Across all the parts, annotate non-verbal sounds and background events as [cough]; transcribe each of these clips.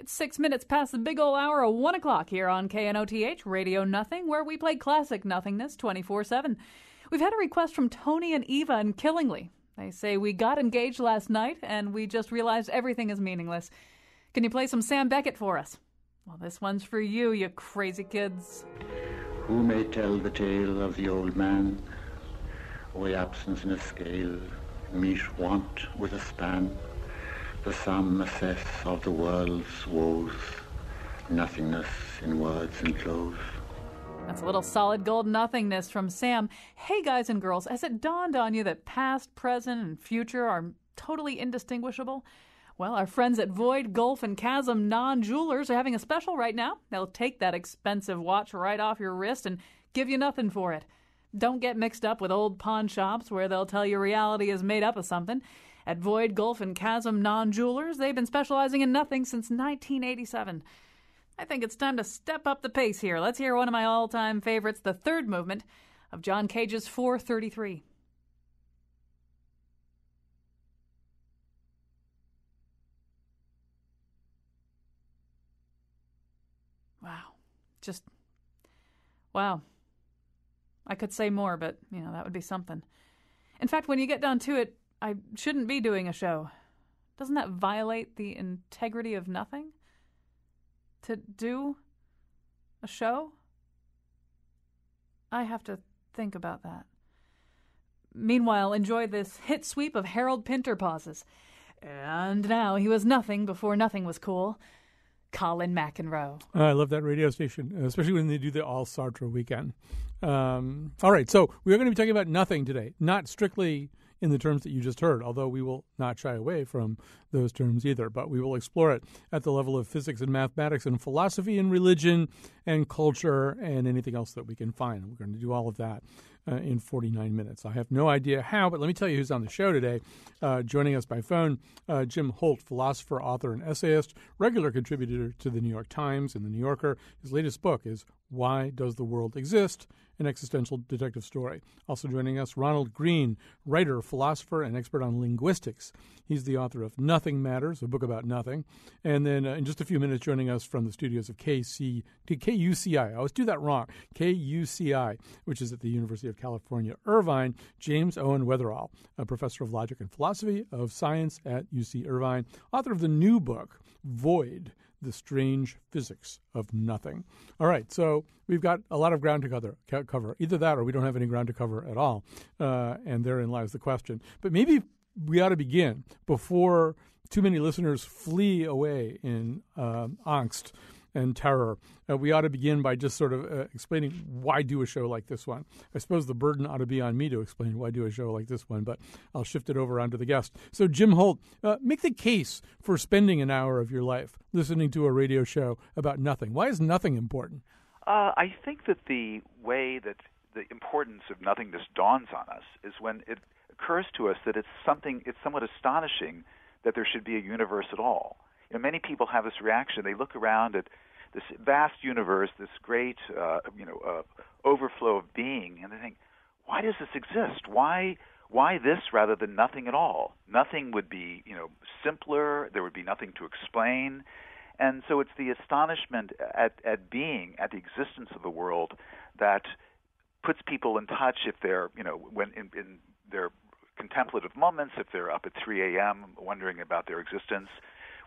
It's six minutes past the big ol' hour of one o'clock here on KNOTH Radio Nothing, where we play classic nothingness 24 7. We've had a request from Tony and Eva in Killingly. They say, We got engaged last night and we just realized everything is meaningless. Can you play some Sam Beckett for us? Well, this one's for you, you crazy kids. Who may tell the tale of the old man? Away absence in a scale, mete want with a span the sum assess of the world's woes, nothingness in words enclosed. That's a little solid gold nothingness from Sam. Hey, guys and girls, has it dawned on you that past, present, and future are totally indistinguishable? Well, our friends at Void, Gulf, and Chasm Non Jewelers are having a special right now. They'll take that expensive watch right off your wrist and give you nothing for it. Don't get mixed up with old pawn shops where they'll tell you reality is made up of something. At Void, Gulf, and Chasm Non Jewelers, they've been specializing in nothing since 1987. I think it's time to step up the pace here. Let's hear one of my all time favorites, the third movement of John Cage's 433. Wow. Just, wow. I could say more, but, you know, that would be something. In fact, when you get down to it, I shouldn't be doing a show. Doesn't that violate the integrity of nothing? To do a show? I have to think about that. Meanwhile, enjoy this hit sweep of Harold Pinter pauses. And now he was nothing before nothing was cool. Colin McEnroe. I love that radio station, especially when they do the All Sartre weekend. Um, all right, so we are going to be talking about nothing today, not strictly in the terms that you just heard, although we will not shy away from those terms either. But we will explore it at the level of physics and mathematics and philosophy and religion and culture and anything else that we can find. We're going to do all of that uh, in 49 minutes. I have no idea how, but let me tell you who's on the show today. Uh, joining us by phone, uh, Jim Holt, philosopher, author, and essayist, regular contributor to the New York Times and the New Yorker. His latest book is Why Does the World Exist? An existential detective story. Also joining us, Ronald Green, writer, philosopher, and expert on linguistics. He's the author of Nothing Matters, a book about nothing. And then uh, in just a few minutes, joining us from the studios of KC, KUCI. I always do that wrong. KUCI, which is at the University of California, Irvine, James Owen Weatherall, a professor of logic and philosophy of science at UC Irvine, author of the new book, Void the strange physics of nothing. All right, so we've got a lot of ground to cover. cover. Either that, or we don't have any ground to cover at all, uh, and therein lies the question. But maybe we ought to begin before too many listeners flee away in uh, angst and terror. Uh, we ought to begin by just sort of uh, explaining why do a show like this one. I suppose the burden ought to be on me to explain why do a show like this one, but I'll shift it over onto the guest. So, Jim Holt, uh, make the case for spending an hour of your life listening to a radio show about nothing. Why is nothing important? Uh, I think that the way that the importance of nothingness dawns on us is when it occurs to us that it's something, it's somewhat astonishing that there should be a universe at all. You know, many people have this reaction. They look around at this vast universe, this great, uh, you know, uh, overflow of being, and they think, why does this exist? Why, why this rather than nothing at all? Nothing would be, you know, simpler. There would be nothing to explain, and so it's the astonishment at at being, at the existence of the world, that puts people in touch if they're, you know, when in, in their contemplative moments, if they're up at 3 a.m. wondering about their existence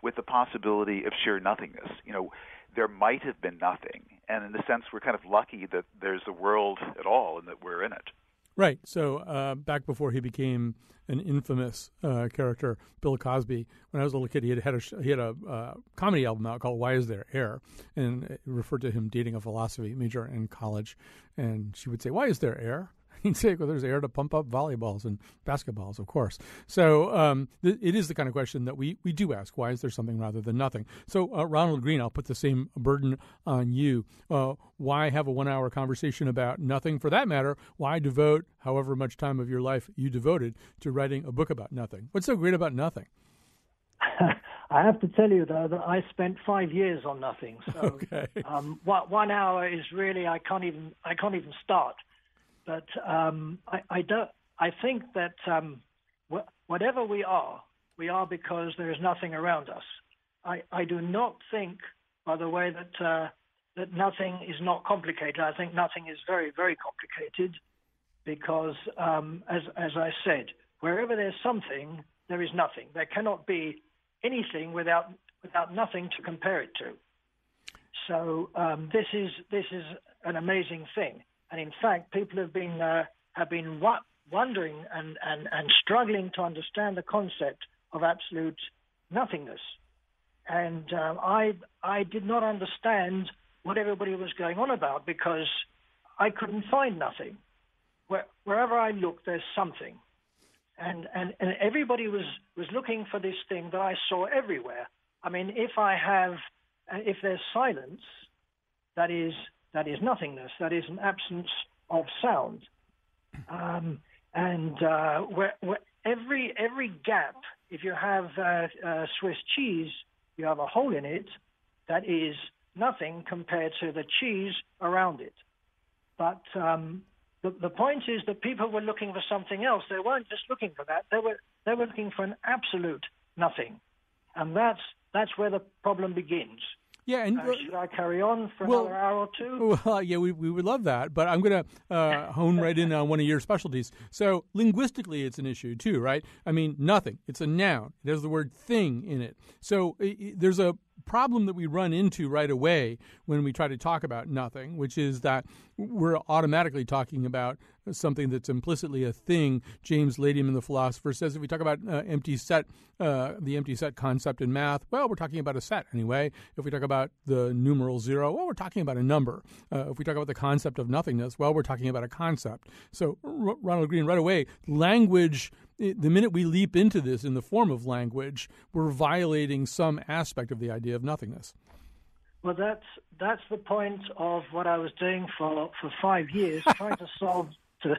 with the possibility of sheer nothingness. You know, there might have been nothing, and in a sense, we're kind of lucky that there's a world at all and that we're in it. Right. So uh, back before he became an infamous uh, character, Bill Cosby, when I was a little kid, he had had a he had a uh, comedy album out called "Why Is There Air," and it referred to him dating a philosophy major in college, and she would say, "Why is there air?" [laughs] Say, well, there's air to pump up volleyballs and basketballs, of course. So um, th- it is the kind of question that we, we do ask. Why is there something rather than nothing? So, uh, Ronald Green, I'll put the same burden on you. Uh, why have a one hour conversation about nothing? For that matter, why devote however much time of your life you devoted to writing a book about nothing? What's so great about nothing? [laughs] I have to tell you though that I spent five years on nothing. So [laughs] okay. um, one hour is really I can't even I can't even start. But um, I, I, don't. I think that um, wh- whatever we are, we are because there is nothing around us. I, I do not think, by the way, that uh, that nothing is not complicated. I think nothing is very, very complicated, because um, as as I said, wherever there's something, there is nothing. There cannot be anything without without nothing to compare it to. So um, this is this is an amazing thing. And in fact, people have been uh, have been wa- wondering and, and, and struggling to understand the concept of absolute nothingness. And um, I I did not understand what everybody was going on about because I couldn't find nothing. Where, wherever I looked, there's something, and, and and everybody was was looking for this thing that I saw everywhere. I mean, if I have, uh, if there's silence, that is that is nothingness. That is an absence of sound. Um, and uh, where, where every every gap, if you have uh, uh, Swiss cheese, you have a hole in it that is nothing compared to the cheese around it. But um, the, the point is that people were looking for something else. They weren't just looking for that. They were they were looking for an absolute nothing, and that's that's where the problem begins. Yeah, and uh, should I carry on for well, another hour or two? Well, [laughs] yeah, we, we would love that, but I'm going to uh, [laughs] hone right in on one of your specialties. So, linguistically, it's an issue too, right? I mean, nothing. It's a noun. It has the word "thing" in it. So, it, there's a problem that we run into right away when we try to talk about nothing, which is that we're automatically talking about something that's implicitly a thing. James Ladyman, the philosopher, says if we talk about uh, empty set, uh, the empty set concept in math, well, we're talking about a set anyway. If we talk about the numeral zero, well, we're talking about a number. Uh, if we talk about the concept of nothingness, well, we're talking about a concept. So, R- Ronald Green, right away, language Eh, the minute we leap into this in the form of language, we're violating some aspect of the idea of nothingness. Well, that's that's the point of what I was doing for, for five years, [laughs] trying to solve to,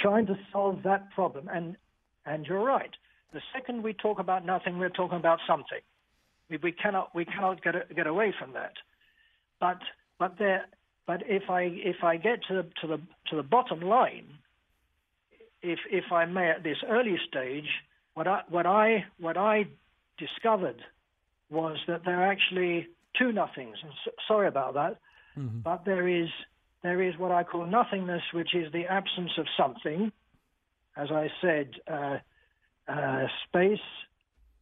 trying to solve that problem. And and you're right. The second we talk about nothing, we're talking about something. We, we cannot we cannot get get away from that. But but there but if I if I get to the to the to the bottom line, if if I may, at this early stage, what I what I what I discovered was that there are actually two nothings. And so, sorry about that, mm-hmm. but there is there is what I call nothingness, which is the absence of something. As I said, uh, uh, space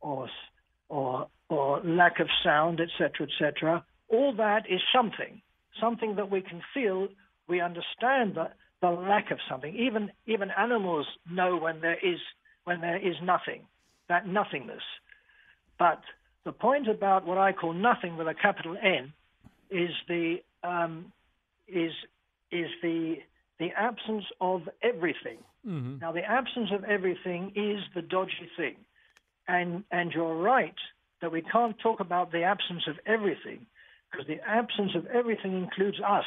or or or lack of sound, etc., etc. All that is something, something that we can feel. We understand that the lack of something. Even even animals know when there is when there is nothing, that nothingness. But the point about what I call nothing with a capital N is the um, is is the the absence of everything. Mm-hmm. Now, the absence of everything is the dodgy thing, and and you're right that we can't talk about the absence of everything because the absence of everything includes us.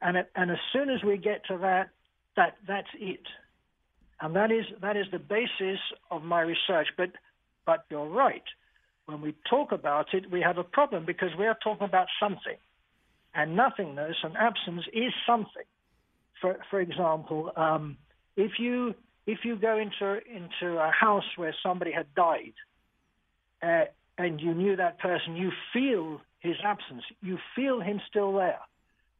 And, it, and as soon as we get to that, that that's it. And that is, that is the basis of my research. But, but you're right. When we talk about it, we have a problem because we are talking about something. And nothingness and absence is something. For, for example, um, if, you, if you go into, into a house where somebody had died uh, and you knew that person, you feel his absence. You feel him still there.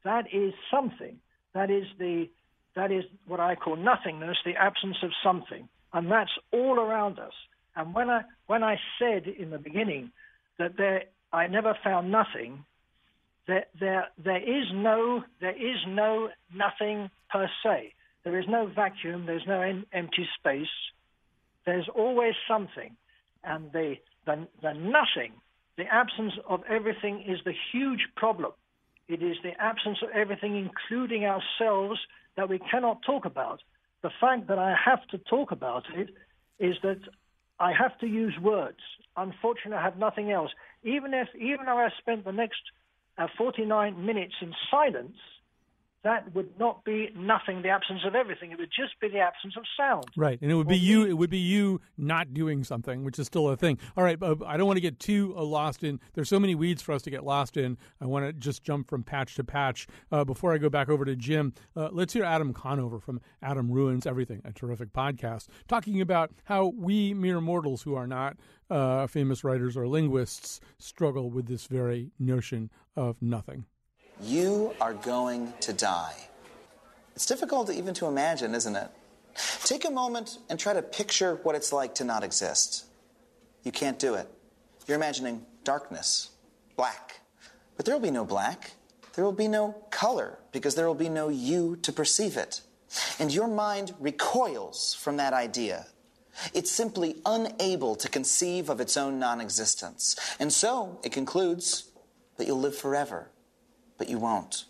That is something. That is the that is what I call nothingness, the absence of something, and that's all around us. And when I when I said in the beginning that there I never found nothing, there there there is no there is no nothing per se. There is no vacuum. There's no empty space. There's always something, and the the the nothing, the absence of everything, is the huge problem It is the absence of everything, including ourselves, that we cannot talk about. The fact that I have to talk about it is that I have to use words. Unfortunately, I have nothing else. Even if, even though I spent the next uh, 49 minutes in silence, that would not be nothing, the absence of everything. It would just be the absence of sound. Right, and it would be you. It would be you not doing something, which is still a thing. All right, uh, I don't want to get too uh, lost in. There's so many weeds for us to get lost in. I want to just jump from patch to patch. Uh, before I go back over to Jim, uh, let's hear Adam Conover from Adam Ruins Everything, a terrific podcast, talking about how we mere mortals who are not uh, famous writers or linguists struggle with this very notion of nothing. You are going to die. It's difficult even to imagine, isn't it? Take a moment and try to picture what it's like to not exist. You can't do it. You're imagining darkness, black. But there will be no black. There will be no color because there will be no you to perceive it. And your mind recoils from that idea. It's simply unable to conceive of its own non existence. And so it concludes that you'll live forever but you won't.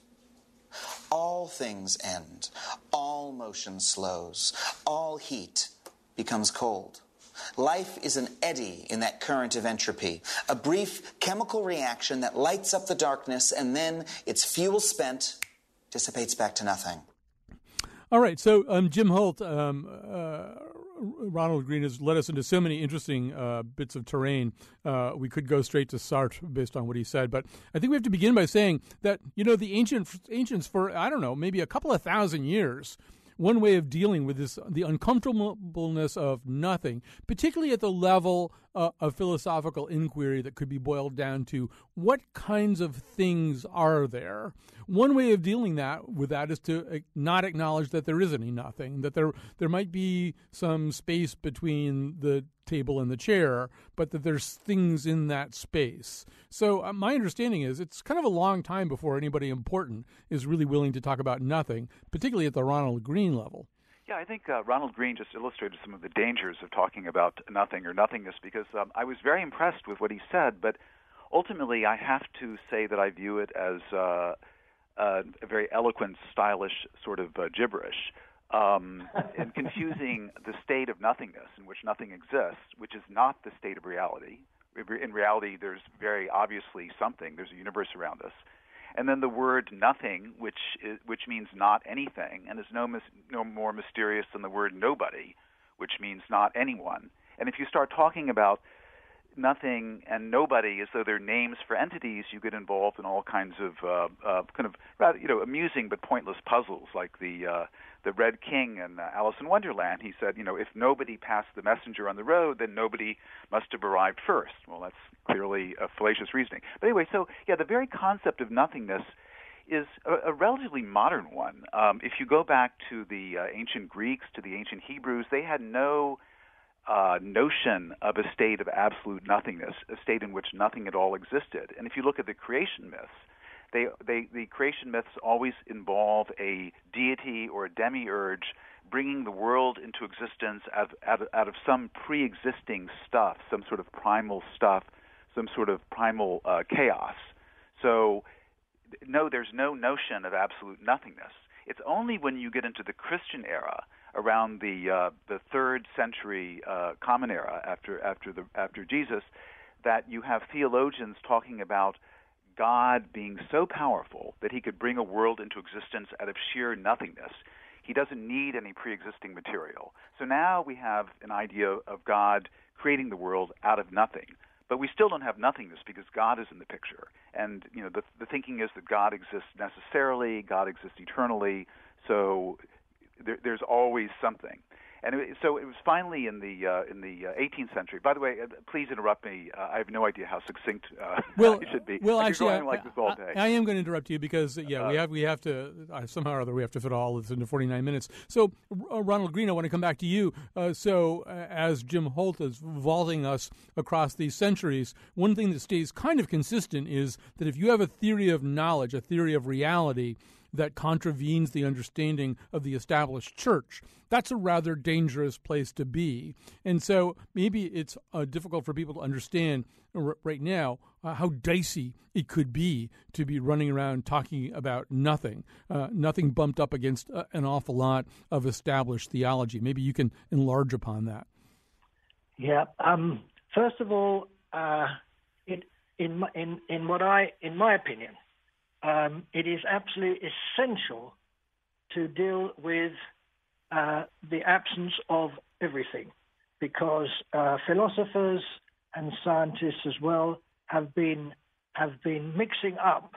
All things end, all motion slows, all heat becomes cold. Life is an eddy in that current of entropy, a brief chemical reaction that lights up the darkness and then its fuel spent dissipates back to nothing. All right, so um, Jim Holt, um, uh, Ronald Green has led us into so many interesting uh, bits of terrain. Uh, we could go straight to Sartre based on what he said, but I think we have to begin by saying that you know the ancient ancients for I don't know maybe a couple of thousand years one way of dealing with this the uncomfortableness of nothing, particularly at the level uh, of philosophical inquiry that could be boiled down to what kinds of things are there. One way of dealing that with that is to not acknowledge that there is any nothing, that there there might be some space between the table and the chair, but that there's things in that space. So uh, my understanding is it's kind of a long time before anybody important is really willing to talk about nothing, particularly at the Ronald Green level. Yeah, I think uh, Ronald Green just illustrated some of the dangers of talking about nothing or nothingness because um, I was very impressed with what he said, but ultimately I have to say that I view it as uh, a very eloquent, stylish sort of uh, gibberish um, [laughs] and confusing the state of nothingness in which nothing exists, which is not the state of reality. In reality, there's very obviously something. There's a universe around us, and then the word nothing, which is, which means not anything, and is no mis- no more mysterious than the word nobody, which means not anyone. And if you start talking about nothing and nobody as though they're names for entities, you get involved in all kinds of uh, uh, kind of rather you know amusing but pointless puzzles, like the uh, the Red King and uh, Alice in Wonderland. He said, you know, if nobody passed the messenger on the road, then nobody must have arrived first. Well, that's clearly a fallacious reasoning. But anyway, so yeah, the very concept of nothingness is a, a relatively modern one. Um, if you go back to the uh, ancient Greeks, to the ancient Hebrews, they had no uh, notion of a state of absolute nothingness, a state in which nothing at all existed. And if you look at the creation myths, they, they, the creation myths always involve a deity or a demiurge bringing the world into existence out, out, out of some pre-existing stuff, some sort of primal stuff, some sort of primal uh, chaos. So, no, there's no notion of absolute nothingness. It's only when you get into the Christian era, around the uh, the third century uh, Common Era after after the after Jesus, that you have theologians talking about God being so powerful that he could bring a world into existence out of sheer nothingness. He doesn't need any pre existing material. So now we have an idea of God creating the world out of nothing. But we still don't have nothingness because God is in the picture. And you know, the, the thinking is that God exists necessarily, God exists eternally, so there, there's always something. And it, so it was finally in the uh, in the uh, 18th century. By the way, uh, please interrupt me. Uh, I have no idea how succinct uh, [laughs] well, should be. Well, I actually, I, like I, I, am going to interrupt you because yeah, we have we have to somehow or other we have to fit all of this into 49 minutes. So, Ronald Green, I want to come back to you. so, as Jim Holt is vaulting us across these centuries, one thing that stays kind of consistent is that if you have a theory of knowledge, a theory of reality that contravenes the understanding of the established church. That's a rather dangerous place to be. And so maybe it's uh, difficult for people to understand r- right now uh, how dicey it could be to be running around talking about nothing, uh, nothing bumped up against uh, an awful lot of established theology. Maybe you can enlarge upon that. Yeah. Um, first of all, uh, it, in, in, in what I, in my opinion, um, it is absolutely essential to deal with uh, the absence of everything, because uh, philosophers and scientists as well have been have been mixing up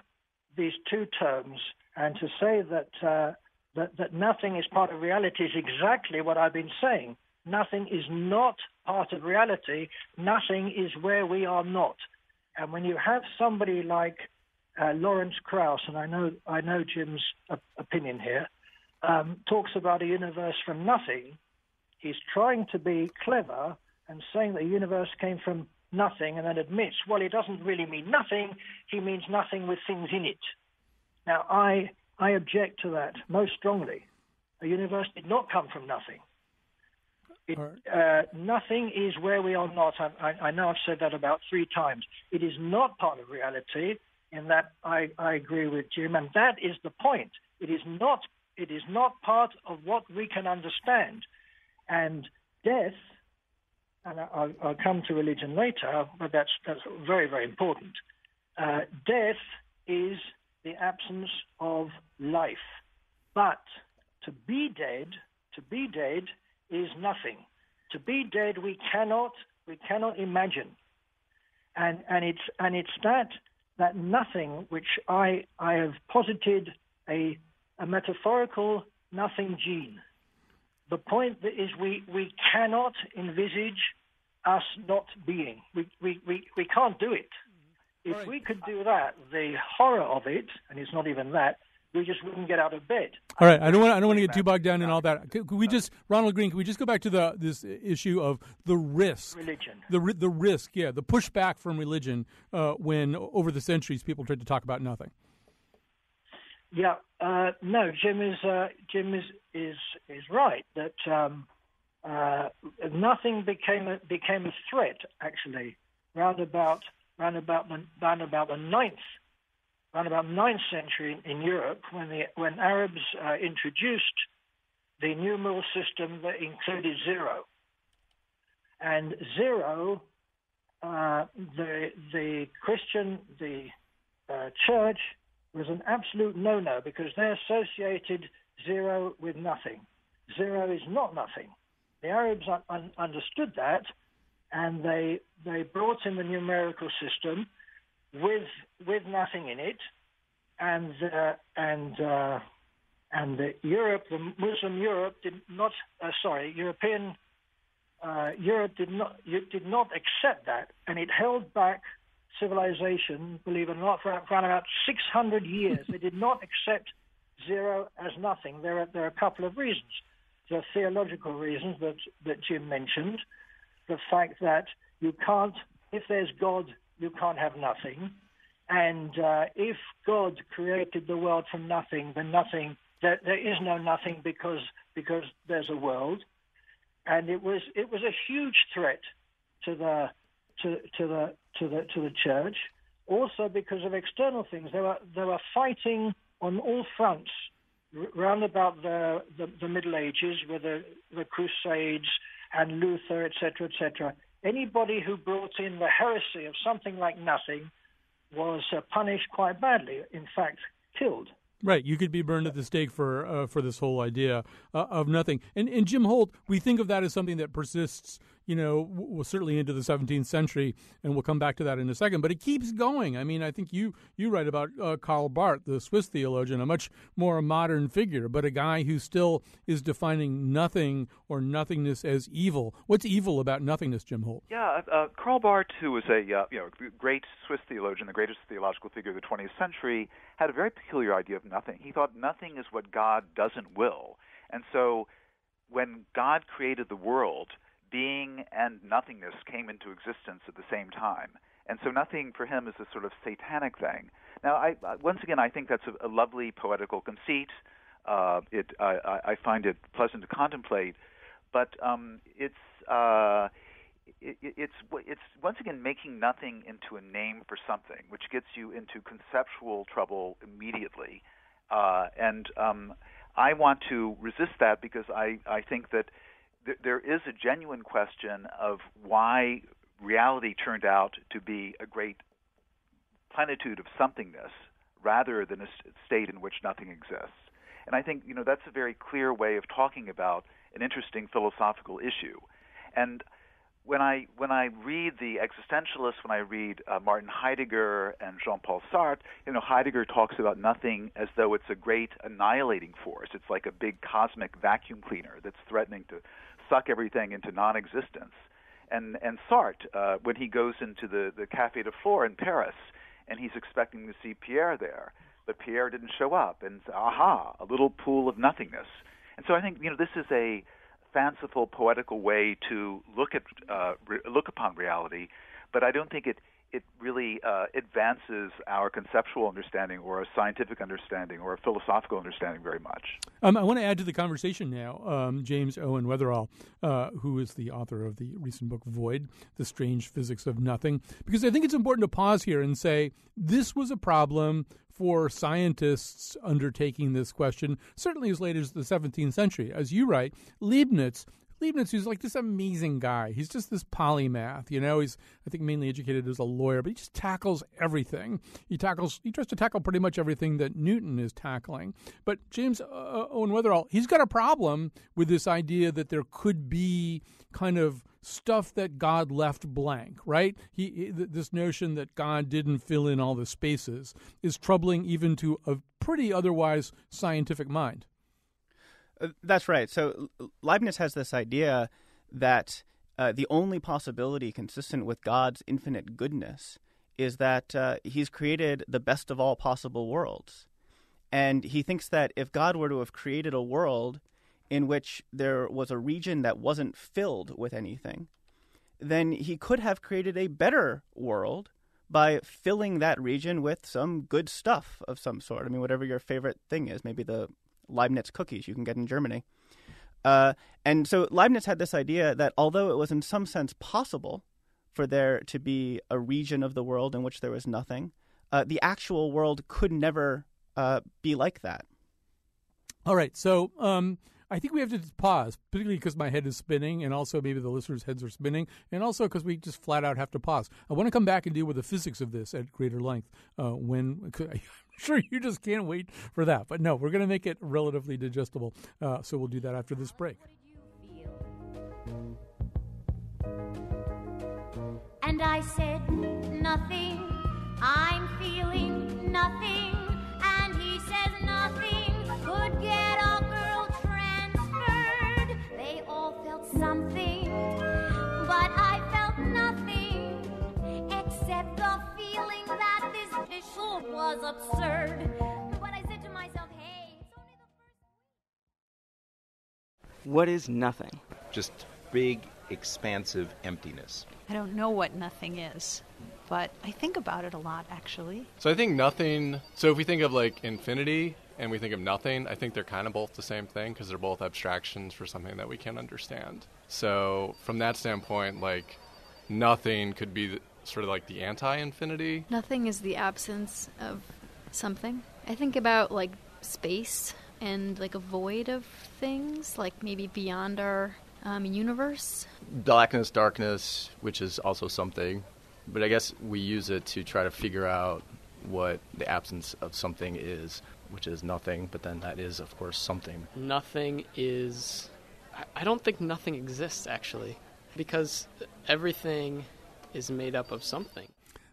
these two terms, and to say that uh, that that nothing is part of reality is exactly what I've been saying. Nothing is not part of reality. Nothing is where we are not. And when you have somebody like uh, Lawrence Krauss, and I know I know Jim's opinion here, um, talks about a universe from nothing. He's trying to be clever and saying the universe came from nothing, and then admits, well, it doesn't really mean nothing. He means nothing with things in it. Now, I I object to that most strongly. A universe did not come from nothing. It, uh, nothing is where we are not. I, I, I, know I've said that about three times. It is not part of reality. In that, I, I agree with Jim, and that is the point. It is not. It is not part of what we can understand, and death. And I'll, I'll come to religion later, but that's that's very very important. Uh, death is the absence of life, but to be dead, to be dead is nothing. To be dead, we cannot, we cannot imagine. And, and, it's, and it's that, that nothing which I, I have posited a, a metaphorical nothing gene. The point is we, we cannot envisage us not being. We, we, we, we can't do it. If right. we could do that, the horror of it, and it's not even that, we just wouldn't get out of bed. All right, I don't want I don't want to get too bogged down in all that. Could, could we just Ronald Green? Can we just go back to the this issue of the risk, religion, the the risk, yeah, the pushback from religion uh, when over the centuries people tried to talk about nothing. Yeah, uh, no, Jim is uh, Jim is is is right that um, uh, nothing became a, became a threat actually round about round about the round about the ninth around about 9th century in Europe when the when Arabs uh, introduced the numeral system that included zero. And zero, uh, the the Christian the uh, church was an absolute no-no because they associated zero with nothing. Zero is not nothing. The Arabs un- understood that, and they they brought in the numerical system with with nothing in it, and uh, and uh, and Europe, the Muslim Europe did not. Uh, sorry, European uh, Europe did not did not accept that, and it held back civilization. Believe it or not, for around about 600 years, they did not accept zero as nothing. There are there are a couple of reasons. Are theological reasons that that Jim mentioned. The fact that you can't, if there's God, you can't have nothing. And uh, if God created the world from nothing, then nothing there, there is no nothing because because there's a world. And it was it was a huge threat to the to, to the to the to the church. Also because of external things, they were they were fighting on all fronts round about the, the, the Middle Ages with the, the Crusades and Luther, etc., etc anybody who brought in the heresy of something like nothing was uh, punished quite badly, in fact, killed. Right, you could be burned at the stake for uh, for this whole idea uh, of nothing. And and Jim Holt, we think of that as something that persists you know, w- certainly into the 17th century, and we'll come back to that in a second. But it keeps going. I mean, I think you you write about uh, Karl Barth, the Swiss theologian, a much more modern figure, but a guy who still is defining nothing or nothingness as evil. What's evil about nothingness, Jim Holt? Yeah, uh, Karl Barth, who was a uh, you know great Swiss theologian, the greatest theological figure of the 20th century, had a very peculiar idea of nothing. He thought nothing is what God doesn't will, and so when God created the world being and nothingness came into existence at the same time. And so nothing for him is a sort of satanic thing. Now, I, once again, I think that's a, a lovely poetical conceit. Uh, it, I, I find it pleasant to contemplate, but um, it's uh, it, it's it's once again making nothing into a name for something, which gets you into conceptual trouble immediately. Uh, and um, I want to resist that because I, I think that th- there is a genuine question of why reality turned out to be a great plenitude of somethingness rather than a state in which nothing exists. And I think you know that's a very clear way of talking about an interesting philosophical issue. And when I when I read the existentialists, when I read uh, Martin Heidegger and Jean-Paul Sartre, you know Heidegger talks about nothing as though it's a great annihilating force. It's like a big cosmic vacuum cleaner that's threatening to suck everything into non-existence. And and Sartre, uh, when he goes into the the Café de Flore in Paris, and he's expecting to see Pierre there, but Pierre didn't show up, and aha, a little pool of nothingness. And so I think you know this is a fanciful, poetical way to look at uh, re- look upon reality, but I don't think it it really uh, advances our conceptual understanding or a scientific understanding or a philosophical understanding very much. Um, I want to add to the conversation now um, James Owen Weatherall, uh, who is the author of the recent book Void, The Strange Physics of Nothing, because I think it's important to pause here and say this was a problem for scientists undertaking this question, certainly as late as the 17th century. As you write, Leibniz Leibniz, who's like this amazing guy. He's just this polymath, you know. He's, I think, mainly educated as a lawyer, but he just tackles everything. He tackles, he tries to tackle pretty much everything that Newton is tackling. But James uh, uh Owen Weatherall, he's got a problem with this idea that there could be kind of stuff that God left blank, right? He, he this notion that God didn't fill in all the spaces is troubling even to a pretty otherwise scientific mind. Uh, that's right. So Leibniz has this idea that uh, the only possibility consistent with God's infinite goodness is that uh, he's created the best of all possible worlds. And he thinks that if God were to have created a world in which there was a region that wasn't filled with anything, then he could have created a better world by filling that region with some good stuff of some sort. I mean, whatever your favorite thing is, maybe the Leibniz cookies you can get in Germany. Uh, and so Leibniz had this idea that although it was in some sense possible for there to be a region of the world in which there was nothing, uh, the actual world could never uh, be like that. All right. So um, I think we have to pause, particularly because my head is spinning, and also maybe the listeners' heads are spinning, and also because we just flat out have to pause. I want to come back and deal with the physics of this at greater length uh, when. [laughs] I'm sure you just can't wait for that. But no, we're going to make it relatively digestible. Uh, so we'll do that after this break. And I said, Nothing. I'm feeling nothing. And he says, Nothing could get something, but I felt nothing except the feeling that this issue was absurd. But I said to myself, Hey, it's only the first. What is nothing? Just big, expansive emptiness. I don't know what nothing is, but I think about it a lot actually. So I think nothing. So if we think of like infinity and we think of nothing, I think they're kind of both the same thing because they're both abstractions for something that we can't understand. So from that standpoint, like nothing could be the, sort of like the anti-infinity. Nothing is the absence of something. I think about like space and like a void of things, like maybe beyond our um, universe. Blackness, darkness, which is also something. But I guess we use it to try to figure out what the absence of something is, which is nothing, but then that is, of course, something. Nothing is. I- I don't think nothing exists, actually, because everything is made up of something.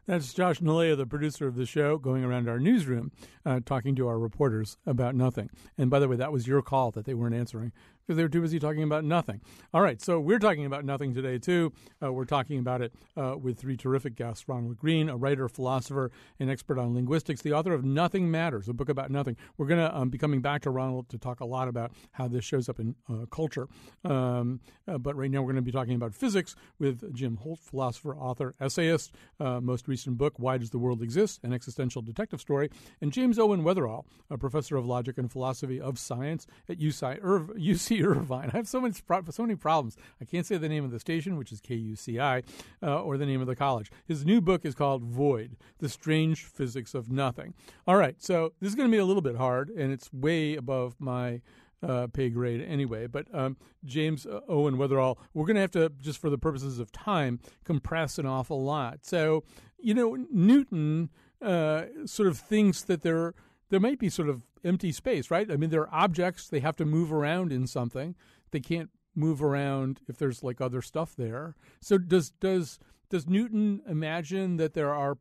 That's Josh Nalven, the producer of the show, going around our newsroom uh, talking to our reporters about nothing. And by the way, that was your call that they weren't answering because they were too busy talking about nothing. All right, so we're talking about nothing today, too. Uh, we're talking about it uh, with three terrific guests Ronald Green, a writer, philosopher, and expert on linguistics, the author of Nothing Matters, a book about nothing. We're going to um, be coming back to Ronald to talk a lot about how this shows up in uh, culture. Um, uh, but right now, we're going to be talking about physics with Jim Holt, philosopher, author, essayist, uh, most recent book, Why Does the World Exist? An Existential Detective Story, and James Owen Weatherall, a professor of logic and philosophy of science at UC, Irv, UC Irvine. [laughs] I have so many, so many problems. I can't say the name of the station, which is KUCI, uh, or the name of the college. His new book is called Void The Strange Physics of Nothing. All right, so this is going to be a little bit hard, and it's way above my uh, pay grade anyway. But um, James uh, Owen Weatherall, we're going to have to, just for the purposes of time, compress an awful lot. So, you know, Newton uh, sort of thinks that there there might be sort of empty space, right? I mean, there are objects; they have to move around in something. They can't move around if there's like other stuff there. So, does does does Newton imagine that there are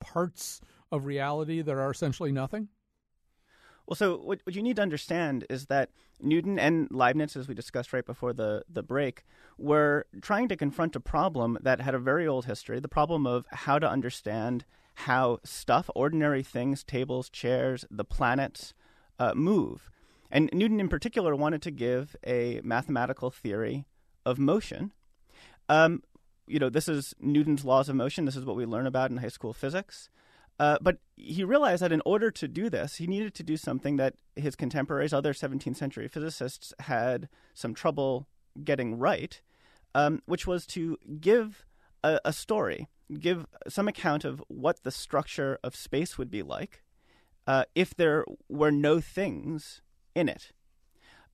parts of reality that are essentially nothing? Well, so what, what you need to understand is that Newton and Leibniz, as we discussed right before the, the break, were trying to confront a problem that had a very old history the problem of how to understand how stuff, ordinary things, tables, chairs, the planets, uh, move. And Newton, in particular, wanted to give a mathematical theory of motion. Um, you know, this is Newton's laws of motion. This is what we learn about in high school physics. Uh, but he realized that in order to do this, he needed to do something that his contemporaries, other 17th century physicists, had some trouble getting right, um, which was to give a, a, story, give some account of what the structure of space would be like uh, if there were no things in it.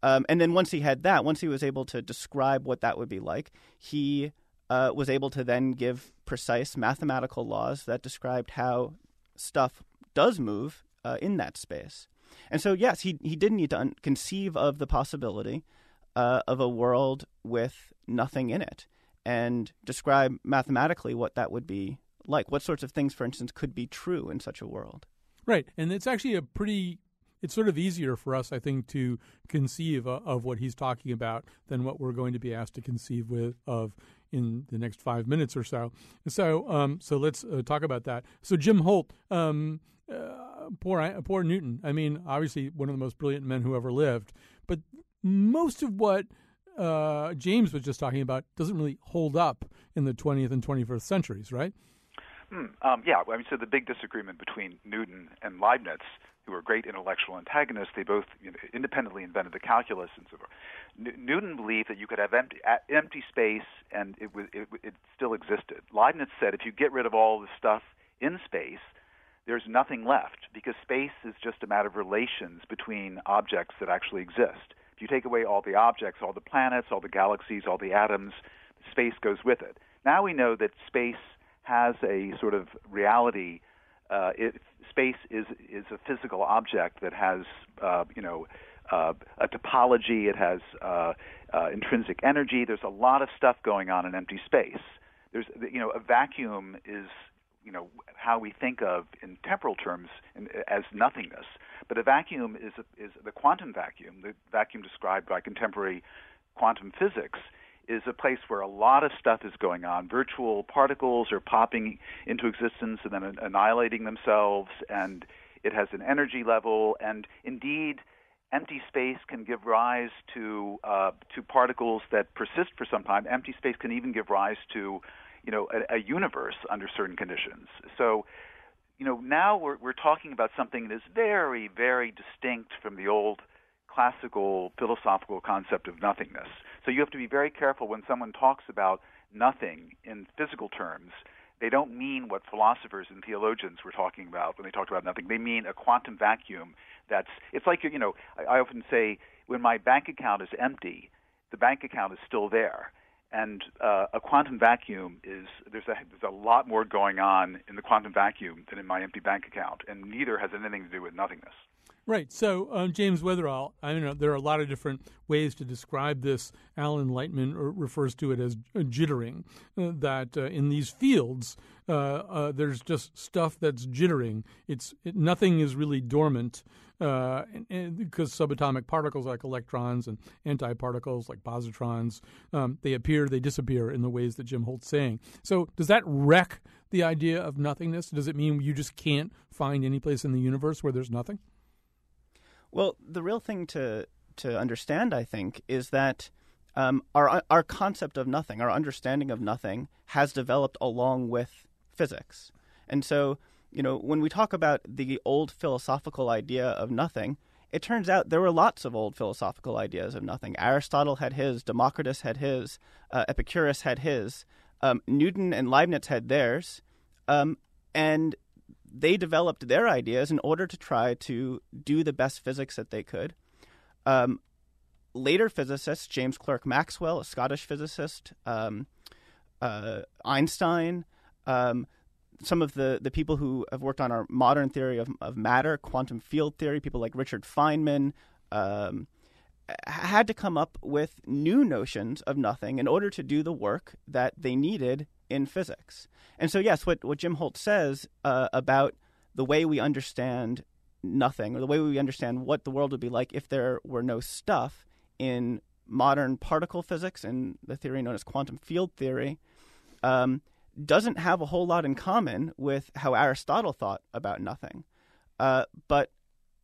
Um, and then once he had that, once he was able to describe what that would be like, he uh, was able to then give precise mathematical laws that described how stuff does move uh, in that space. And so, yes, he, he did need to un- conceive of the possibility uh, of a world with nothing in it and describe mathematically what that would be like. What sorts of things, for instance, could be true in such a world? Right. And it's actually a pretty it's sort of easier for us, I think, to conceive of, what he's talking about than what we're going to be asked to conceive with of in the next five minutes or so. So, um, so let's uh, talk about that. So, Jim Holt, um, uh, poor poor Newton. I mean, obviously one of the most brilliant men who ever lived, but most of what uh, James was just talking about doesn't really hold up in the 20th and 21st centuries, right? Hmm, um, yeah, I mean, so the big disagreement between Newton and Leibniz who were great intellectual antagonists. They both you know, independently invented the calculus and so forth. N- Newton believed that you could have empty, empty space and it, it, it still existed. Leibniz said if you get rid of all the stuff in space, there's nothing left because space is just a matter of relations between objects that actually exist. You take away all the objects, all the planets, all the galaxies, all the atoms, space goes with it. Now we know that space has a sort of reality uh, it, space is is a physical object that has uh, you know uh, a topology. It has uh, uh, intrinsic energy. There's a lot of stuff going on in empty space. There's you know a vacuum is you know how we think of in temporal terms as nothingness. But a vacuum is a, is the quantum vacuum, the vacuum described by contemporary quantum physics is a place where a lot of stuff is going on. Virtual particles are popping into existence and then annihilating themselves, and it has an energy level. And indeed, empty space can give rise to uh, to particles that persist for some time. Empty space can even give rise to, you know, a, a universe under certain conditions. So, you know, now we're we're talking about something that is very, very distinct from the old classical philosophical concept of nothingness. So you have to be very careful when someone talks about nothing in physical terms. They don't mean what philosophers and theologians were talking about when they talked about nothing. They mean a quantum vacuum that's it's like you know I, I often say when my bank account is empty, the bank account is still there. And uh, a quantum vacuum is there's a there's a lot more going on in the quantum vacuum than in my empty bank account, and neither has anything to do with nothingness. Right. So, um, James Weatherall, I know there are a lot of different ways to describe this. Alan Lightman uh, refers to it as uh, jittering, uh, that uh, in these fields, uh, uh, there's just stuff that's jittering. It's it, Nothing is really dormant because subatomic particles like electrons and antiparticles like positrons, um, they appear, they disappear in the ways that Jim Holt's saying. So, does that wreck the idea of nothingness? Does it mean you just can't find any place in the universe where there's nothing? Well, the real thing to to understand, I think, is that um, our our concept of nothing, our understanding of nothing, has developed along with physics. And so, you know, when we talk about the old philosophical idea of nothing, it turns out there were lots of old philosophical ideas of nothing. Aristotle had his, Democritus had his, uh, Epicurus had his, um, Newton and Leibniz had theirs, um, and they developed their ideas in order to try to do the best physics that they could. Um, later physicists, James Clerk Maxwell, a Scottish physicist, um, uh, Einstein, um, some of the, the people who have worked on our modern theory of, of matter, quantum field theory, people like Richard Feynman, um, had to come up with new notions of nothing in order to do the work that they needed in physics. And so, yes, what, what Jim Holt says uh, about the way we understand nothing, or the way we understand what the world would be like if there were no stuff in modern particle physics and the theory known as quantum field theory, um, doesn't have a whole lot in common with how Aristotle thought about nothing. Uh, but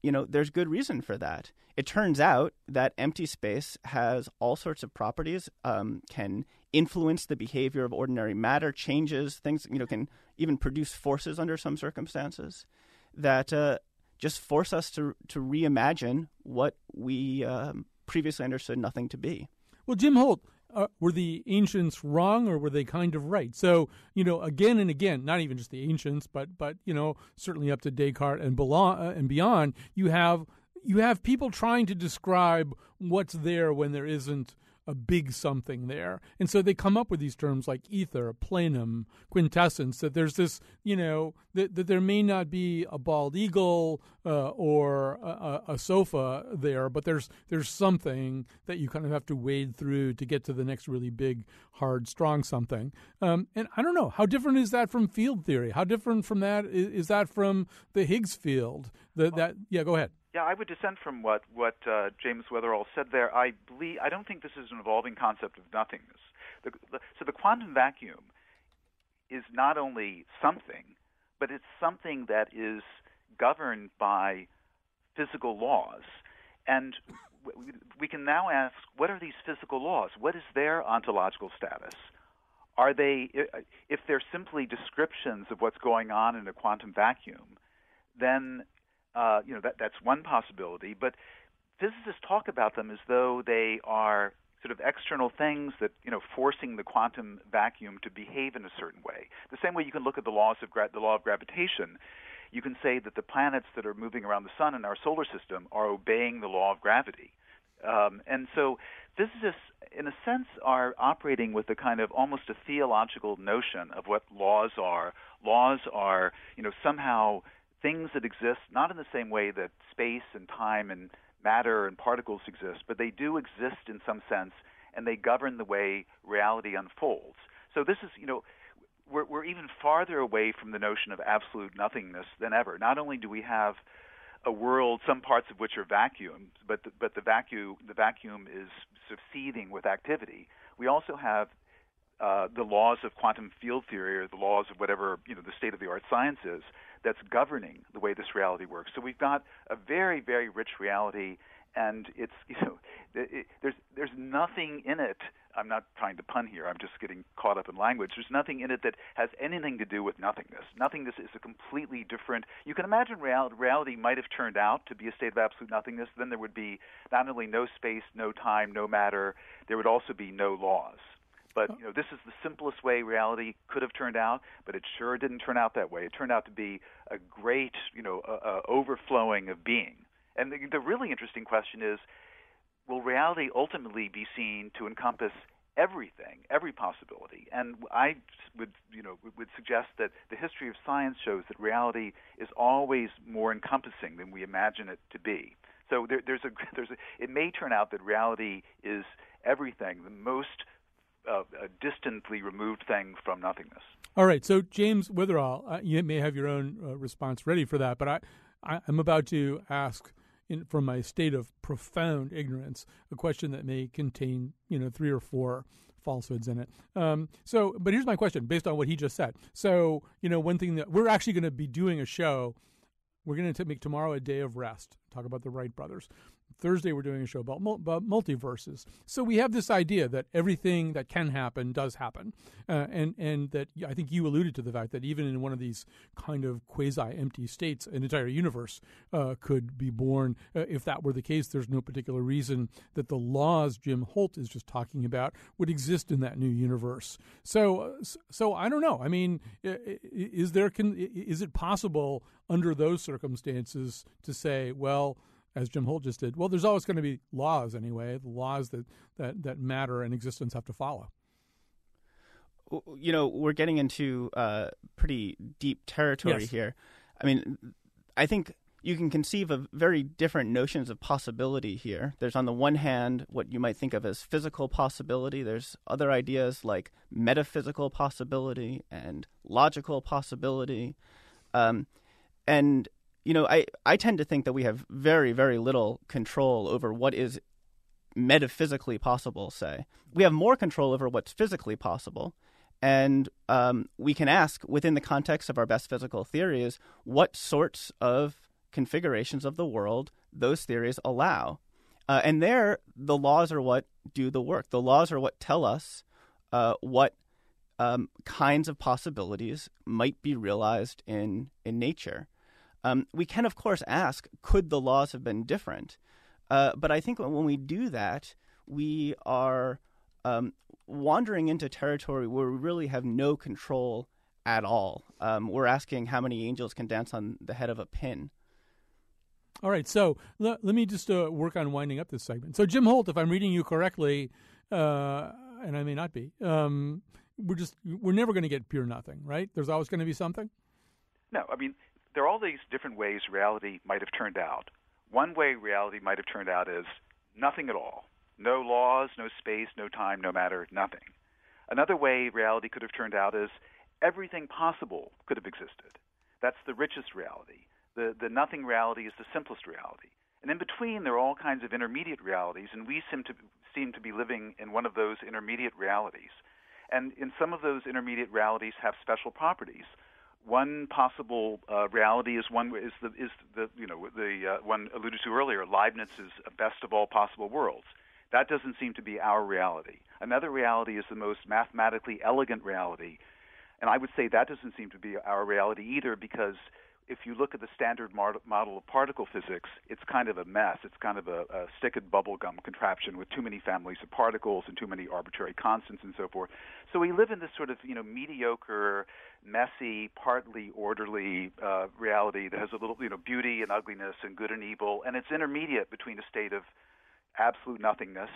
you know, there's good reason for that. It turns out that empty space has all sorts of properties, um, can influence the behavior of ordinary matter, changes things, you know, can even produce forces under some circumstances that uh, just force us to to reimagine what we um, previously understood nothing to be. Well, Jim Holt, uh, were the ancients wrong or were they kind of right? So you know, again and again, not even just the ancients, but but you know, certainly up to Descartes and uh, and beyond, you have you have people trying to describe what's there when there isn't a big something there. And so they come up with these terms like ether, plenum, quintessence, that there's this, you know, that, that there may not be a bald eagle uh, or a, a, sofa there, but there's there's something that you kind of have to wade through to get to the next really big, hard, strong something. Um, and I don't know, how different is that from field theory? How different from that is, is that from the Higgs field? The, that yeah, go ahead. Yeah, I would dissent from what what uh, James Weatherall said there. I believe I don't think this is an evolving concept of nothingness. The, the, so the quantum vacuum is not only something, but it's something that is governed by physical laws, and we can now ask, what are these physical laws? What is their ontological status? Are they, if they're simply descriptions of what's going on in a quantum vacuum, then uh, you know, that, that's one possibility. But physicists talk about them as though they are sort of external things that you know forcing the quantum vacuum to behave in a certain way. The same way you can look at the laws of gra- the law of gravitation. You can say that the planets that are moving around the sun in our solar system are obeying the law of gravity. Um, and so physicists, in a sense, are operating with a kind of almost a theological notion of what laws are. Laws are, you know, somehow things that exist not in the same way that space and time and matter and particles exist, but they do exist in some sense and they govern the way reality unfolds. So this is, you know, we're, we're even farther away from the notion of absolute nothingness than ever. Not only do we have a world, some parts of which are vacuums, but the, but the vacuum the vacuum is sort of seething with activity. We also have uh, the laws of quantum field theory or the laws of whatever you know the state of the art science is that's governing the way this reality works. So we've got a very, very rich reality, and it's [laughs] you know it, there's there's nothing in it. I'm not trying to pun here. I'm just getting caught up in language. There's nothing in it that has anything to do with nothingness. Nothingness is a completely different. You can imagine reality, reality might have turned out to be a state of absolute nothingness. Then there would be not only no space, no time, no matter. There would also be no laws. But you know, this is the simplest way reality could have turned out, but it sure didn't turn out that way. It turned out to be a great, you know, uh, uh, overflowing of being. And the, the really interesting question is, will reality ultimately be seen to encompass everything, every possibility. And I would, you know, would suggest that the history of science shows that reality is always more encompassing than we imagine it to be. So there, there's a, [laughs] there's a, it may turn out that reality is everything, the most uh, distantly removed thing from nothingness. All right, so James Weatherall, uh, you may have your own uh, response ready for that, but I, I, am about to ask, in, from my state of profound ignorance, a question that may contain, you know, three or four falsehoods in it. Um, so, but here's my question, based on what he just said. So, you know, one thing that we're actually going to be doing a show. We're going to make tomorrow a day of rest. Talk about the Wright brothers. Thursday, we're doing a show about, about multiverses. So we have this idea that everything that can happen does happen, uh, and and that I think you alluded to the fact that even in one of these kind of quasi-empty states, an entire universe uh, could be born. Uh, if that were the case, there's no particular reason that the laws Jim Holt is just talking about would exist in that new universe. So uh, so I don't know. I mean, is there can is it possible under those circumstances to say, well? As Jim Holt just did. Well, there's always going to be laws anyway. The laws that, that, that matter in existence have to follow. You know, we're getting into uh, pretty deep territory yes. here. I mean, I think you can conceive of very different notions of possibility here. There's, on the one hand, what you might think of as physical possibility. There's other ideas like metaphysical possibility and logical possibility. Um, and you know, I, I tend to think that we have very, very little control over what is metaphysically possible, say. We have more control over what's physically possible. And um, we can ask, within the context of our best physical theories, what sorts of configurations of the world those theories allow. Uh, and there, the laws are what do the work. The laws are what tell us uh, what um, kinds of possibilities might be realized in, in nature. Um, we can, of course, ask could the laws have been different? Uh, but I think when we do that, we are um, wandering into territory where we really have no control at all. Um, we're asking how many angels can dance on the head of a pin. All right, so l- let me just uh, work on winding up this segment. So, Jim Holt, if I'm reading you correctly, uh, and I may not be, um, we're just we're never going to get pure nothing, right? There's always going to be something. No, I mean there are all these different ways reality might have turned out. One way reality might have turned out is nothing at all. No laws, no space, no time, no matter, nothing. Another way reality could have turned out is everything possible could have existed. That's the richest reality. The, the nothing reality is the simplest reality. And in between, there are all kinds of intermediate realities, and we seem to, seem to be living in one of those intermediate realities. And in some of those intermediate realities have special properties one possible uh, reality is one is the is the you know the uh, one alluded to earlier. Leibniz's best of all possible worlds. That doesn't seem to be our reality. Another reality is the most mathematically elegant reality, and I would say that doesn't seem to be our reality either because if you look at the standard model of particle physics, it's kind of a mess. It's kind of a, a stick and bubblegum contraption with too many families of particles and too many arbitrary constants and so forth. So we live in this sort of you know mediocre, messy, partly orderly uh, reality that has a little you know beauty and ugliness and good and evil, and it's intermediate between a state of absolute nothingness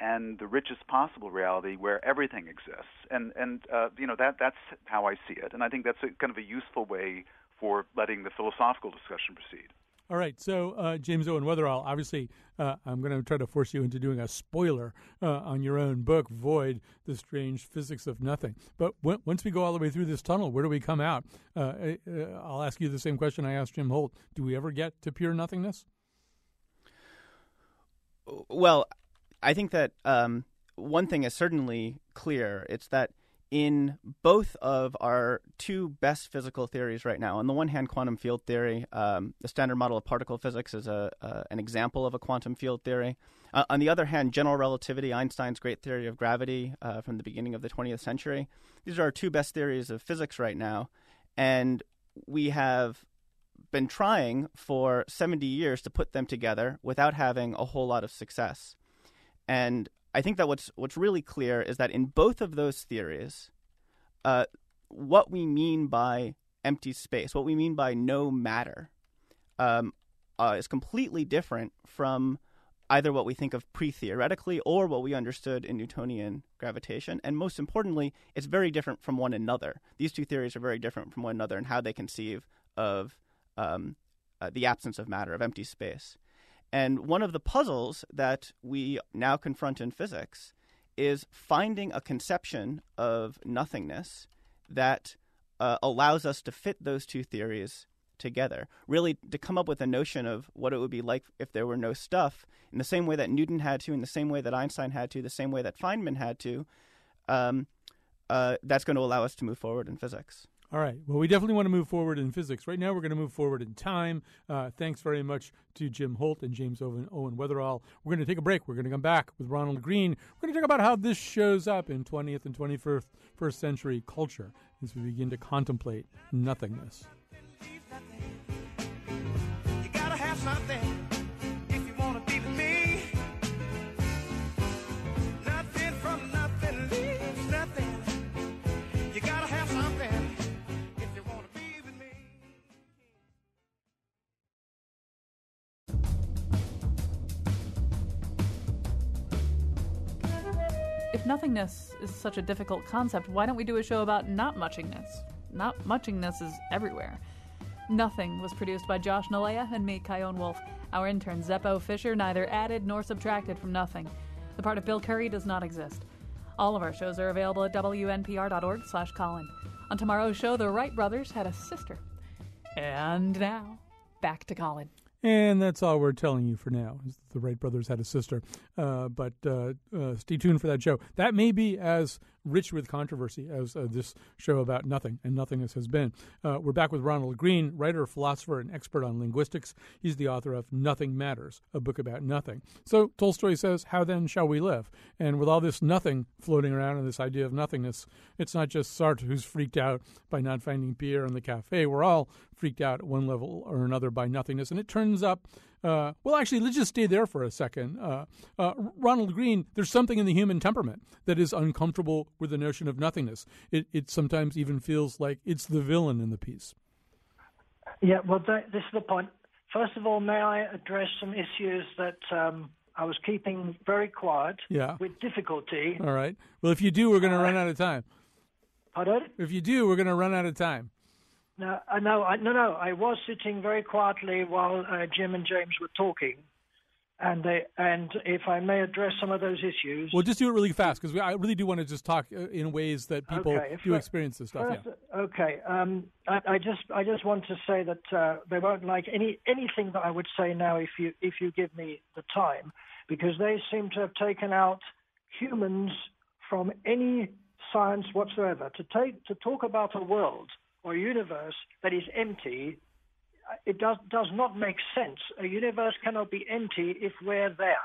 and the richest possible reality where everything exists. And and uh, you know that that's how I see it, and I think that's a, kind of a useful way for letting the philosophical discussion proceed. All right, so uh, James Owen Weatherall, obviously, uh, I'm going to try to force you into doing a spoiler uh, on your own book, Void: The Strange Physics of Nothing. But w- once we go all the way through this tunnel, where do we come out? Uh, uh, I'll ask you the same question I asked Jim Holt: Do we ever get to pure nothingness? Well, I think that um, one thing is certainly clear. It's that in both of our two best physical theories right now. On the one hand, quantum field theory, um, the standard model of particle physics is a, uh, an example of a quantum field theory. Uh, on the other hand, general relativity, Einstein's great theory of gravity uh, from the beginning of the 20th century, these are our two best theories of physics right now. And we have been trying for 70 years to put them together without having a whole lot of success. And I think that what's what's really clear is that in both of those theories, uh, what we mean by empty space, what we mean by no matter, um, uh, is completely different from either what we think of pre theoretically or what we understood in Newtonian gravitation. And most importantly, it's very different from one another. These two theories are very different from one another in how they conceive of um, uh, the absence of matter, of empty space. And one of the puzzles that we now confront in physics is finding a conception of nothingness that uh, allows us to fit those two theories together. Really, to come up with a notion of what it would be like if there were no stuff, in the same way that Newton had to, in the same way that Einstein had to, the same way that Feynman had to. Um, uh, that's going to allow us to move forward in physics. All right. Well, we definitely want to move forward in physics. Right now, we're going to move forward in time. Uh, thanks very much to Jim Holt and James Owen, Owen Weatherall. We're going to take a break. We're going to come back with Ronald Green. We're going to talk about how this shows up in 20th and 21st first century culture as we begin to contemplate nothingness. Something nothingness is such a difficult concept, why don't we do a show about not muchingness? Not muchingness is everywhere. Nothing was produced by Josh Nalven and me, Chion Wolf. Our intern, Zeppo Fisher, neither added nor subtracted from nothing. The part of Bill Curry does not exist. All of our shows are available at wnpr.org slash Colin. On tomorrow's show, the Wright brothers had a sister. And now, back to Colin. And that's all we're telling you for now. The Wright brothers had a sister. Uh, but uh, uh, stay tuned for that show. That may be as rich with controversy as uh, this show about nothing and nothingness has been. Uh, we're back with Ronald Green, writer, philosopher, and expert on linguistics. He's the author of Nothing Matters, a book about nothing. So Tolstoy says, How then shall we live? And with all this nothing floating around and this idea of nothingness, it's not just Sartre who's freaked out by not finding Pierre in the cafe. We're all freaked out at one level or another by nothingness. And it turns up uh, well, actually, let's just stay there for a second. Uh, uh, Ronald Green, there's something in the human temperament that is uncomfortable with the notion of nothingness. It, it sometimes even feels like it's the villain in the piece. Yeah, well, that, this is the point. First of all, may I address some issues that um, I was keeping very quiet Yeah. with difficulty. All right. Well, if you do, we're going to run out of time. Pardon? If you do, we're going to run out of time. No, uh, no, I, no, no. I was sitting very quietly while uh, Jim and James were talking, and they, and if I may address some of those issues. We'll just do it really fast because I really do want to just talk uh, in ways that people Okay, do experience this stuff. First, yeah. Okay. Um, I, I just I just want to say that uh, they won't like any anything that I would say now if you if you give me the time, because they seem to have taken out humans from any science whatsoever. To take to talk about a world or universe that is empty, it does does not make sense. A universe cannot be empty if we're there.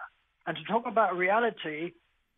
And to talk about reality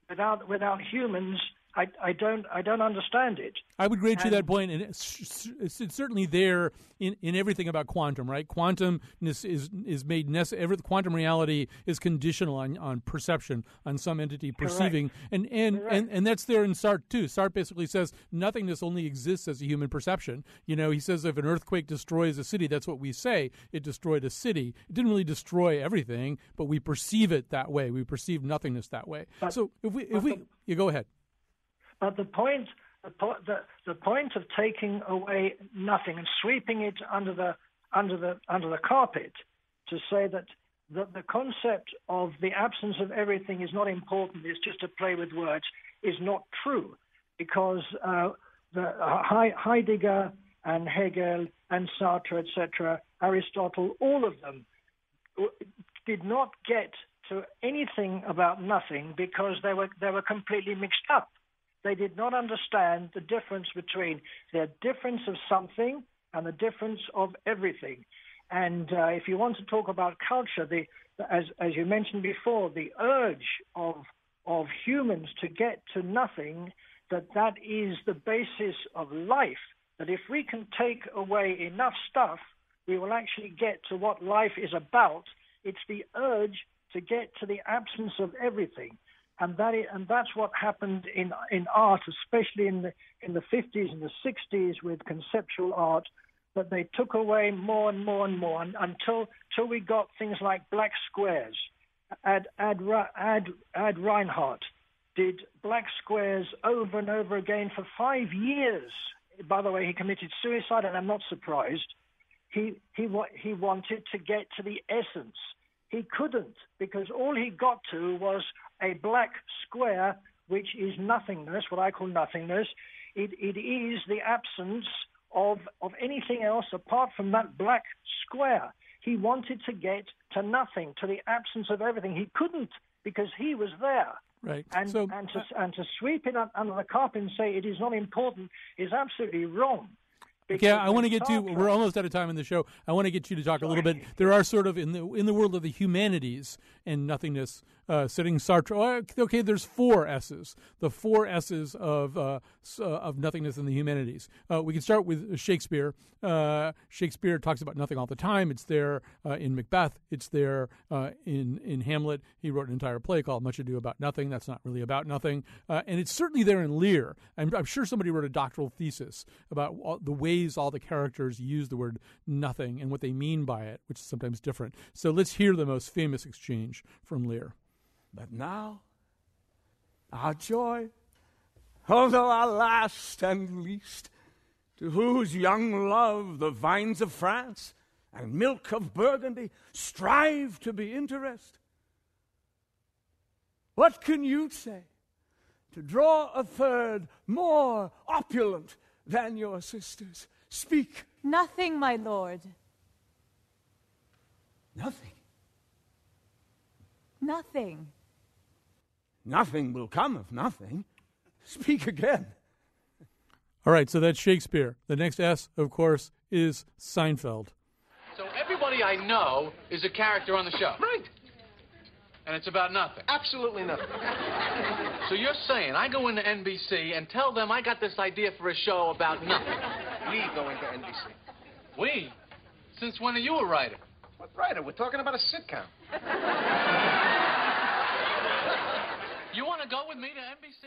without without humans, I, I don't I don't understand it. I would grant you that point, and it's, it's, certainly there in, in everything about quantum, right? Quantum is is, made necessary. Quantum reality is conditional on, on perception, on some entity perceiving, and and, and and that's there in Sartre too. Sartre basically says nothingness only exists as a human perception. You know, he says if an earthquake destroys a city, that's what we say. It destroyed a city. It didn't really destroy everything, but we perceive it that way. We perceive nothingness that way. But- so if we if we the- you go ahead. But the point, the, the, the point of taking away nothing and sweeping it under the under the under the carpet to say that the, the concept of the absence of everything is not important, it's just a play with words, is not true, because uh, the uh, Heidegger and Hegel and Sartre, etc., Aristotle, all of them w- did not get to anything about nothing because they were they were completely mixed up. They did not understand the difference between the difference of something and the difference of everything. And uh, if you want to talk about culture, the as as you mentioned before, the urge of of humans to get to nothing, that that is the basis of life. That if we can take away enough stuff, we will actually get to what life is about. It's the urge to get to the absence of everything, and that is, and that's what happened in in art, especially in the in the 50s and the 60s with conceptual art. That they took away more and more and more un- until until we got things like black squares, Ad, Ad, Ad, Ad Reinhardt did black squares over and over again for five years. By the way, he committed suicide, and I'm not surprised. He, he, he wanted to get to the essence. He couldn't because all he got to was a black square, which is nothingness, what I call nothingness. It, it is the absence of, of anything else apart from that black square. He wanted to get to nothing, to the absence of everything. He couldn't because he was there. Right. And, so, and, to, and to sweep it under the carpet and say it is not important is absolutely wrong. Okay, I want to get to. We're almost out of time in the show. I want to get you to talk a little bit. There are sort of in the in the world of the humanities and nothingness, uh, sitting Sartre. oh, Okay, there's four S's. The four S's of uh, uh, of nothingness in the humanities. Uh, we can start with Shakespeare. Uh, Shakespeare talks about nothing all the time. It's there uh, in Macbeth. It's there in in Hamlet. He wrote an entire play called Much Ado About Nothing. That's not really about nothing, and it's certainly there in Lear. I'm, I'm sure somebody wrote a doctoral thesis about all, the ways all the characters use the word nothing and what they mean by it, which is sometimes different. So let's hear the most famous exchange from Lear. But now, our joy, although our last and least, to whose young love the vines of France and milk of Burgundy strive to be interest. What can you say to draw a third more opulent than your sisters? Speak. Nothing, my lord. Nothing. Nothing. Nothing will come of nothing. Speak again. All right, so that's Shakespeare. The next S, of course, is Seinfeld. So everybody I know is a character on the show. Right. And it's about nothing. Absolutely nothing. So you're saying I go into NBC and tell them I got this idea for a show about nothing. We go into NBC. We? Since when are you a writer? What writer? We're talking about a sitcom. [laughs] You want to go with me to NBC?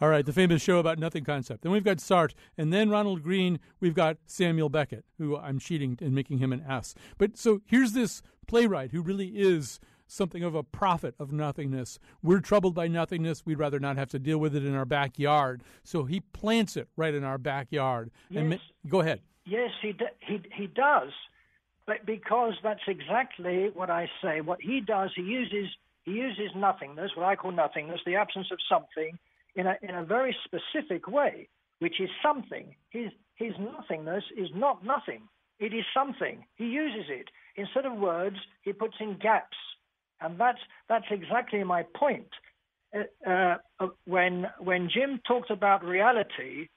All right, the famous show about nothing concept. Then we've got Sartre, and then Ronald Green. We've got Samuel Beckett, who I'm cheating and making him an S. But so here's this playwright who really is something of a prophet of nothingness. We're troubled by nothingness. We'd rather not have to deal with it in our backyard. So he plants it right in our backyard. And Yes. ma- go ahead. Yes, he d- he he does, but because that's exactly what I say. What he does, he uses he uses nothingness, what I call nothingness, the absence of something, in a in a very specific way, which is something. His his nothingness is not nothing. It is something. He uses it instead of words. He puts in gaps, and that's that's exactly my point. Uh, uh, when when Jim talked about reality,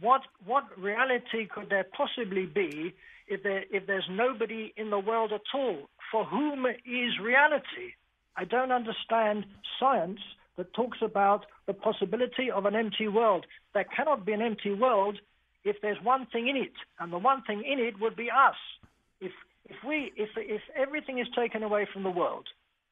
what what reality could there possibly be if there if there's nobody in the world at all? For whom is reality? I don't understand science that talks about the possibility of an empty world. There cannot be an empty world if there's one thing in it, and the one thing in it would be us. If if we if if everything is taken away from the world,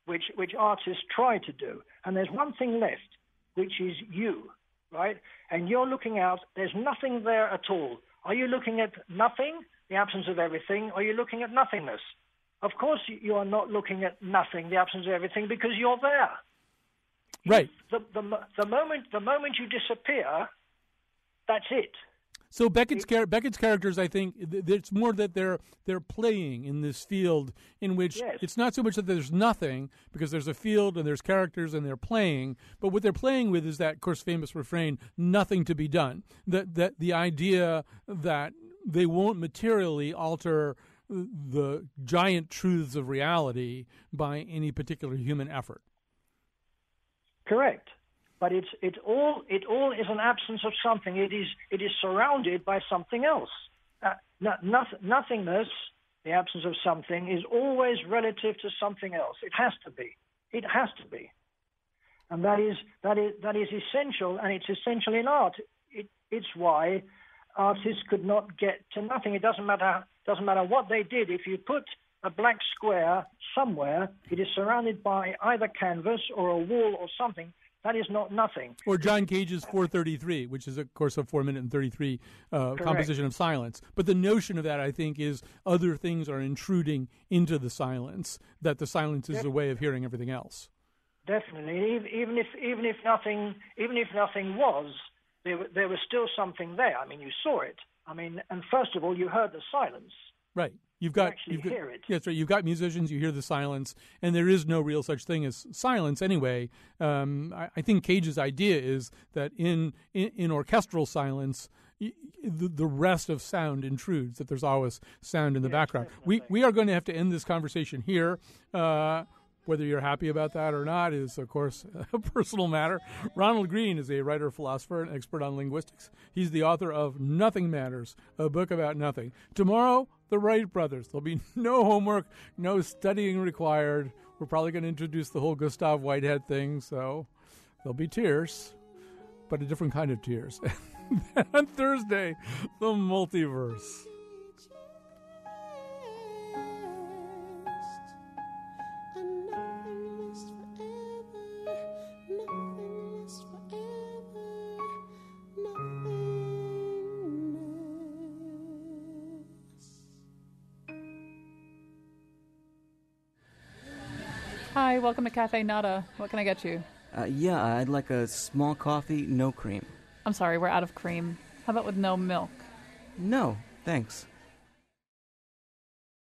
which which artists try to do, and there's one thing left, which is you, right? And you're looking out, there's nothing there at all. Are you looking at nothing, the absence of everything, or are you looking at nothingness? Of course, you- are not looking at nothing, the absence of everything, because you're there. Right. The, the, the moment the moment you disappear, that's it. So Beckett's char- Beckett's characters, I think, th- it's more that they're they're playing in this field in which Yes. it's not so much that there's nothing because there's a field and there's characters and they're playing, but what they're playing with is that, of course, famous refrain: "Nothing to be done." That that the idea that they won't materially alter the giant truths of reality by any particular human effort. Correct. But it's it all it all is an absence of something. It is it is surrounded by something else. Uh, no, noth- nothingness, the absence of something, is always relative to something else. It has to be. It has to be. And that is that is that is essential, and it's essential in art. It, it's why artists could not get to nothing. It doesn't matter doesn't matter what they did. If you put a black square somewhere, it is surrounded by either canvas or a wall or something. That is not nothing. Or John Cage's 433, which is, of course, a 4 minute and 33 uh, composition of silence. But the notion of that, I think, is other things are intruding into the silence, that the silence is Yep. a way of hearing everything else. Definitely, even if even if nothing even if nothing was, there there was still something there. I mean, you saw it. I mean, and first of all, you heard the silence. Right. You've got actually you've got, hear it. Yes, right. You've got musicians. You hear the silence, and there is no real such thing as silence anyway. Um, I, I think Cage's idea is that in in, in orchestral silence, y- the, the rest of sound intrudes. That there's always sound in the background. We we are going to have to end this conversation here. Uh, whether you're happy about that or not is, of course, [laughs] a personal matter. Ronald Green is a writer, philosopher, and expert on linguistics. He's the author of Nothing Matters, a book about nothing. Tomorrow, the Wright brothers. There'll be [laughs] no homework, no studying required. We're probably going to introduce the whole Gustav Whitehead thing, so there'll be tears, but a different kind of tears. [laughs] On Thursday, the multiverse. Welcome to Cafe Nada. What can I get you? Uh, yeah, I'd like a small coffee, no cream. I'm sorry, we're out of cream. How about with no milk? No, thanks.